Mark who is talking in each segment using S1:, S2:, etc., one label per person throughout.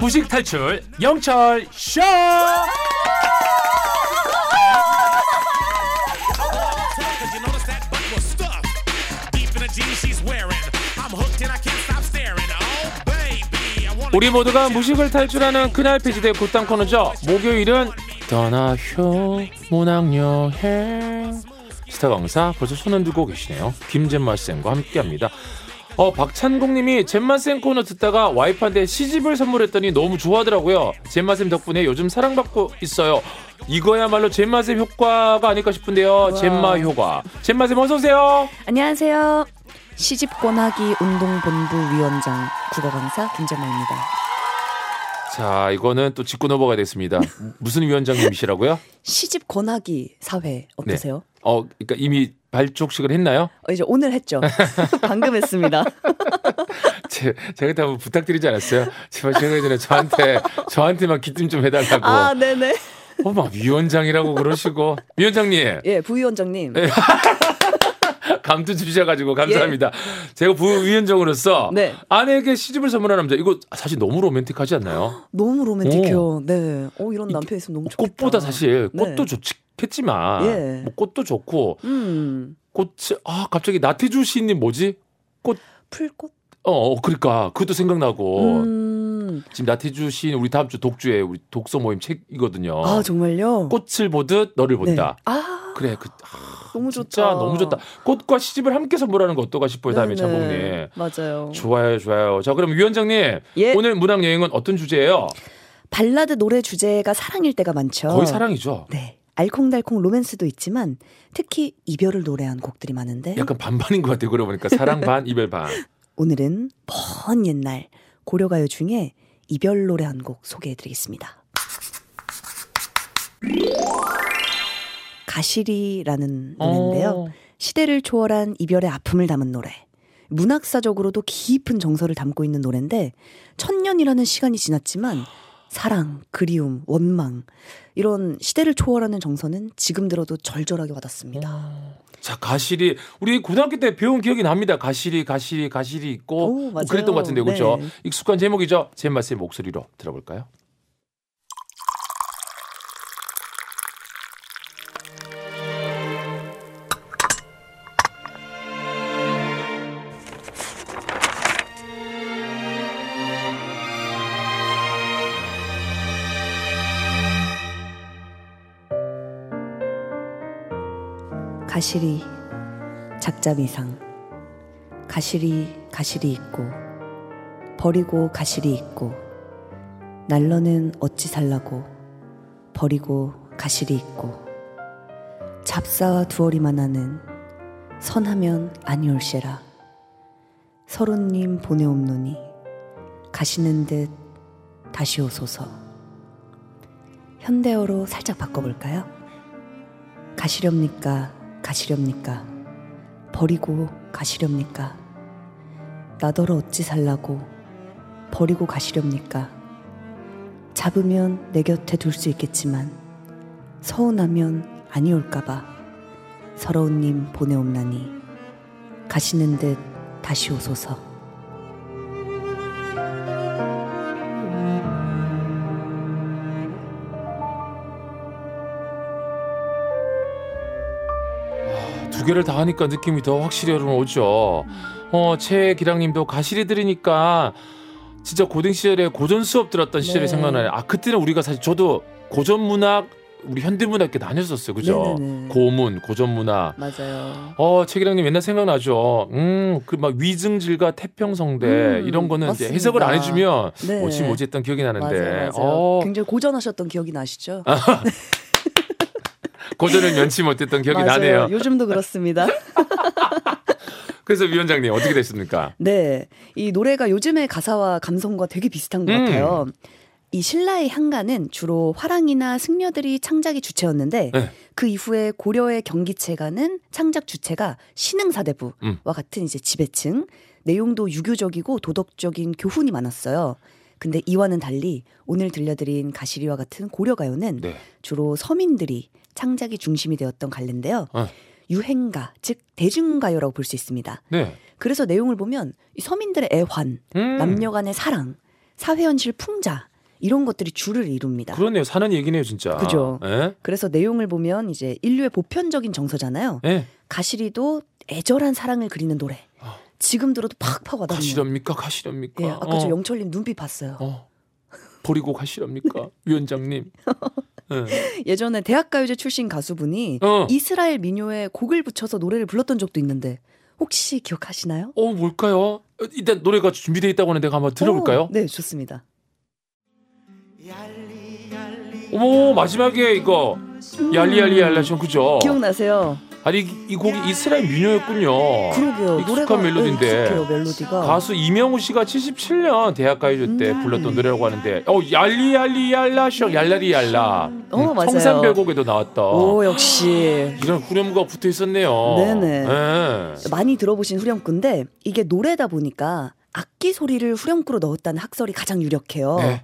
S1: 무식 탈출 영철 쇼. 우리 모두가 무식을 탈출하는 그날 폐지대 곧땅 코너죠. 목요일은 떠나효 문학여행 스타 강사 벌써 손을 들고 계시네요. 김잼마 쌤과 함께합니다. 어 박찬국님이 잼마쌤 코너 듣다가 와이프한테 시집을 선물했더니 너무 좋아하더라고요. 잼마쌤 덕분에 요즘 사랑받고 있어요. 이거야말로 잼마쌤 효과가 아닐까 싶은데요. 잼마 효과. 잼마쌤 어서 오세요.
S2: 안녕하세요. 시집 권하기 운동본부 위원장 국어 강사 김재마입니다.
S1: 자, 이거는 또 짚고 넘어가야 됐습니다. 무슨 위원장님이시라고요?
S2: 시집 권하기 사회 어떠세요? 네.
S1: 어, 그러니까 이미 발족식을 했나요?
S2: 어, 이제 오늘 했죠. 방금 했습니다.
S1: 제, 제가 한번 부탁드리지 않았어요? 제발 제가 전에 저한테 저한테만 기침 좀 해달라고.
S2: 아, 네네.
S1: 어, 막 위원장이라고 그러시고 위원장님.
S2: 예, 부위원장님. 네.
S1: 감투 주셔가지고 감사합니다. 예. 제가 부위원장으로서 네. 아내에게 시집을 선물한 남자 이거 사실 너무 로맨틱하지 않나요?
S2: 너무 로맨틱해요. 오. 네. 어 이런 남편 있으면 너무 좋겠다.
S1: 꽃보다 사실 꽃도 네. 좋겠지만 예. 뭐 꽃도 좋고 음. 꽃이 아 갑자기 나태주 시인님 뭐지? 꽃
S2: 풀꽃?
S1: 어, 어 그러니까 그것도 생각나고 음. 지금 나태주 시인 우리 다음 주 독주에 우리 독서 모임 책이거든요.
S2: 아 정말요?
S1: 꽃을 보듯 너를 본다.
S2: 네. 아
S1: 그래 그. 아.
S2: 너무
S1: 좋다. 너무 좋다. 꽃과 시집을 함께 선물하는 거 어떨까 싶어요. 다음에 장봉님.
S2: 맞아요.
S1: 좋아요, 좋아요. 자, 그럼 위원장님. 예. 오늘 문학 여행은 어떤 주제예요?
S2: 발라드 노래 주제가 사랑일 때가 많죠.
S1: 거의 사랑이죠.
S2: 네. 알콩달콩 로맨스도 있지만 특히 이별을 노래한 곡들이 많은데
S1: 약간 반반인 것 같아요. 그러고 보니까 사랑 반, 이별 반.
S2: 오늘은 먼 옛날 고려가요 중에 이별 노래 한 곡 소개해드리겠습니다. 가시리라는 노래인데요. 어. 시대를 초월한 이별의 아픔을 담은 노래. 문학사적으로도 깊은 정서를 담고 있는 노래인데 천년이라는 시간이 지났지만 사랑, 그리움, 원망 이런 시대를 초월하는 정서는 지금 들어도 절절하게 와닿습니다. 어.
S1: 자 가시리 우리 고등학교 때 배운 기억이 납니다. 가시리 가시리 가시리 있고 오, 뭐 그랬던 것 같은데 그렇죠? 네. 익숙한 제목이죠. 젠마스의 목소리로 들어볼까요?
S2: 가시리 작자미상. 가시리 가시리 있고 버리고 가시리 있고 날러는 어찌 살라고 버리고 가시리 있고 잡사와 두어리만 하는 선하면 아니올세라 서로님 보내옵노니 가시는 듯 다시 오소서 현대어로 살짝 바꿔볼까요? 가시렵니까 가시렵니까? 버리고 가시렵니까? 나더러 어찌 살라고 버리고 가시렵니까? 잡으면 내 곁에 둘 수 있겠지만 서운하면 아니올까봐 서러운 님 보내옵나니 가시는 듯 다시 오소서.
S1: 두 개를 다 하니까 느낌이 더 확실히 오죠. 어, 최기랑님도 가시리 들으니까 진짜 고등 시절에 고전 수업 들었던 시절이 네. 생각나요. 아 그때는 우리가 사실 저도 고전 문학 우리 현대문학 이렇게 나뉘었었어요. 그죠? 네네네. 고문, 고전문학.
S2: 맞아요.
S1: 어, 최기랑님 옛날 생각나죠. 음, 그 막 위증질과 태평성대 음, 이런 거는 맞습니다. 이제 해석을 안 해주면 네. 뭐지 뭐지 했던 기억이 나는데. 맞아요,
S2: 맞아요. 어. 굉장히 고전하셨던 기억이 나시죠?
S1: 고전을 면치 못했던 기억이 맞아요. 나네요.
S2: 요즘도 그렇습니다.
S1: 그래서 위원장님 어떻게 됐습니까?
S2: 네. 이 노래가 요즘의 가사와 감성과 되게 비슷한 것 음. 같아요. 이 신라의 향가는 주로 화랑이나 승려들이 창작의 주체였는데 네. 그 이후에 고려의 경기체가는 창작 주체가 신흥사대부와 음. 같은 이제 지배층 내용도 유교적이고 도덕적인 교훈이 많았어요. 근데 이와는 달리 오늘 들려드린 가시리와 같은 고려가요는 네. 주로 서민들이 창작이 중심이 되었던 갈래인데요. 어. 유행가, 즉 대중가요라고 볼 수 있습니다.
S1: 네.
S2: 그래서 내용을 보면 이 서민들의 애환,
S1: 음.
S2: 남녀 간의 사랑, 사회현실 풍자 이런 것들이 주를 이룹니다.
S1: 그렇네요. 사는 얘기네요, 진짜.
S2: 그죠.
S1: 예?
S2: 그래서 내용을 보면 이제 인류의 보편적인 정서잖아요.
S1: 예.
S2: 가시리도 애절한 사랑을 그리는 노래.
S1: 아.
S2: 지금 들어도 팍팍 와닿네요.
S1: 가시렵니까? 가시렵니까?
S2: 예, 아까
S1: 어.
S2: 저 영철님 눈빛 봤어요.
S1: 어. 버리고 가시렵니까? 위원장님. 예.
S2: 예전에 대학가요제 출신 가수분이
S1: 어.
S2: 이스라엘 민요에 곡을 붙여서 노래를 불렀던 적도 있는데 혹시 기억하시나요?
S1: 어, 뭘까요? 어, 일단 노래가 준비되어 있다고 하는데 한번 들어볼까요?
S2: 오, 네, 좋습니다.
S1: 어머, 마지막에 이거 얄리얄리 얄라션 그죠?
S2: 기억나세요?
S1: 아니 이, 이 곡이 이스라엘 민요였군요.
S2: 그러게요.
S1: 익숙한 멜로디인데.
S2: 네, 익숙해요, 멜로디가.
S1: 가수 이명우 씨가 77년 대학가요제 때
S2: 음.
S1: 불렀던 노래라고 하는데 어 얄리얄리 얄라쇼 얄라리 얄라
S2: 어, 맞아요.
S1: 청산별곡에도 나왔다.
S2: 오, 역시.
S1: 이런 후렴구가 붙어 있었네요.
S2: 네네.
S1: 예.
S2: 많이 들어보신 후렴구인데 이게 노래다 보니까 악기 소리를 후렴구로 넣었다는 학설이 가장 유력해요.
S1: 네.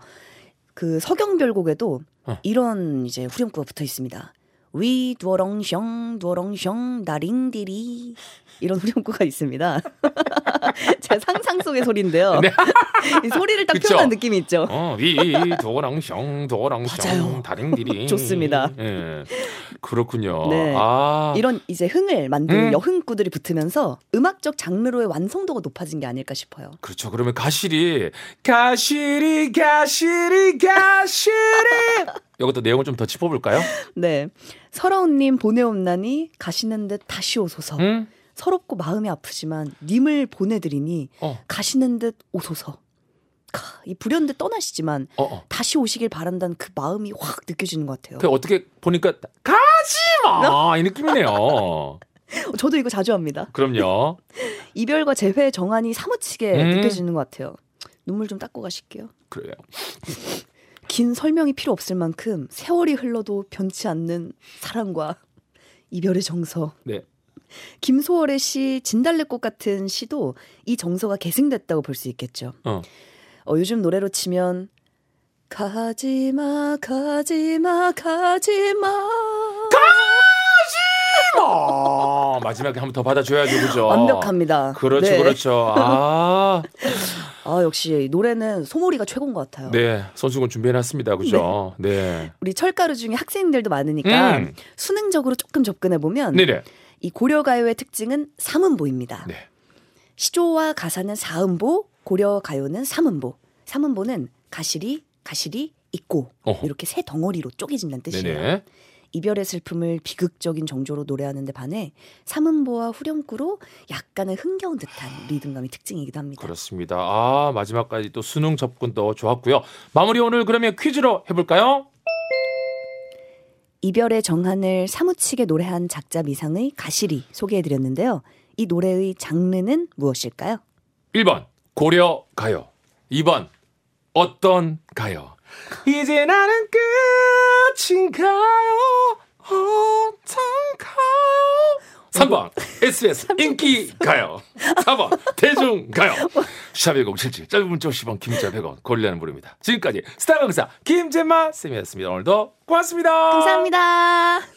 S2: 그 서경별곡에도
S1: 어.
S2: 이런 이제 후렴구가 붙어 있습니다. 위 두어렁숑 두어렁숑 나링디리 이런 후렴구가 있습니다. 제 상상 속의 소리인데요.
S1: 네.
S2: 이 소리를 딱
S1: 그쵸?
S2: 표현한 느낌이 있죠.
S1: 어, 위 도랑숑
S2: 맞아요.
S1: 다링디리
S2: 좋습니다.
S1: 예. 그렇군요.
S2: 네.
S1: 아.
S2: 이런 이제 흥을 만드는
S1: 음.
S2: 여흥구들이 붙으면서 음악적 장르로의 완성도가 높아진 게 아닐까 싶어요.
S1: 그렇죠. 그러면 가시리 가시리 가시리 가시리 이것도 내용을 좀 더 짚어볼까요?
S2: 네. 설아운님 보내옵나니 가시는 듯 다시 오소서.
S1: 응?
S2: 서럽고 마음이 아프지만 님을 보내드리니
S1: 어,
S2: 가시는 듯 오소서. 카, 이 불현듯 떠나시지만
S1: 어, 어.
S2: 다시 오시길 바란다는 그 마음이 확 느껴지는 것 같아요.
S1: 그 어떻게 보니까 가 지 마 이 느낌이네요.
S2: 어, 저도 이거 자주 합니다.
S1: 그럼요.
S2: 이별과 재회의 정한이 사무치게
S1: 음.
S2: 느껴지는 것 같아요. 눈물 좀 닦고 가실게요.
S1: 그래요.
S2: 긴 설명이 필요 없을 만큼 세월이 흘러도 변치 않는 사랑과 이별의 정서.
S1: 네.
S2: 김소월의 시 진달래꽃 같은 시도 이 정서가 계승됐다고 볼 수 있겠죠.
S1: 어.
S2: 어, 요즘 노래로 치면 가지마 가지마 가지마
S1: 어, 마지막에 한 번 더 받아줘야죠, 그죠?
S2: 완벽합니다.
S1: 그렇죠,
S2: 네.
S1: 그렇죠. 아,
S2: 아 역시 노래는 소몰이가 최고인 것 같아요.
S1: 네, 손수건 준비해놨습니다, 그죠? 네.
S2: 우리 철가루 중에 학생들도 많으니까
S1: 음.
S2: 수능적으로 조금 접근해 보면
S1: 네네.
S2: 이 고려 가요의 특징은 삼음보입니다.
S1: 네.
S2: 시조와 가사는 사음보, 고려 가요는 삼음보. 삼음보는 가시리, 가시리, 있고
S1: 어허.
S2: 이렇게 세 덩어리로 쪼개진다는 뜻이에요.
S1: 네네.
S2: 이별의 슬픔을 비극적인 정조로 노래하는데 반해 삼음보와 후렴구로 약간의 흥겨운 듯한 리듬감이 특징이기도 합니다.
S1: 그렇습니다. 아, 마지막까지 또 수능 접근도 좋았고요. 마무리 오늘 그러면 퀴즈로 해볼까요?
S2: 이별의 정한을 사무치게 노래한 작자 미상의 가시리 소개해드렸는데요. 이 노래의 장르는 무엇일까요?
S1: 1번 고려 가요. 2번 어떤 가요. 이제 나는 끝인가요? 어떤 가요? 3번 SBS 인기 가요. 4번 대중 가요. 샵1077 짧은 문자 50원 김자 100원 고릴라는 부릅니다. 지금까지 스타 강사 김재마 쌤이었습니다. 오늘도 고맙습니다.
S2: 감사합니다.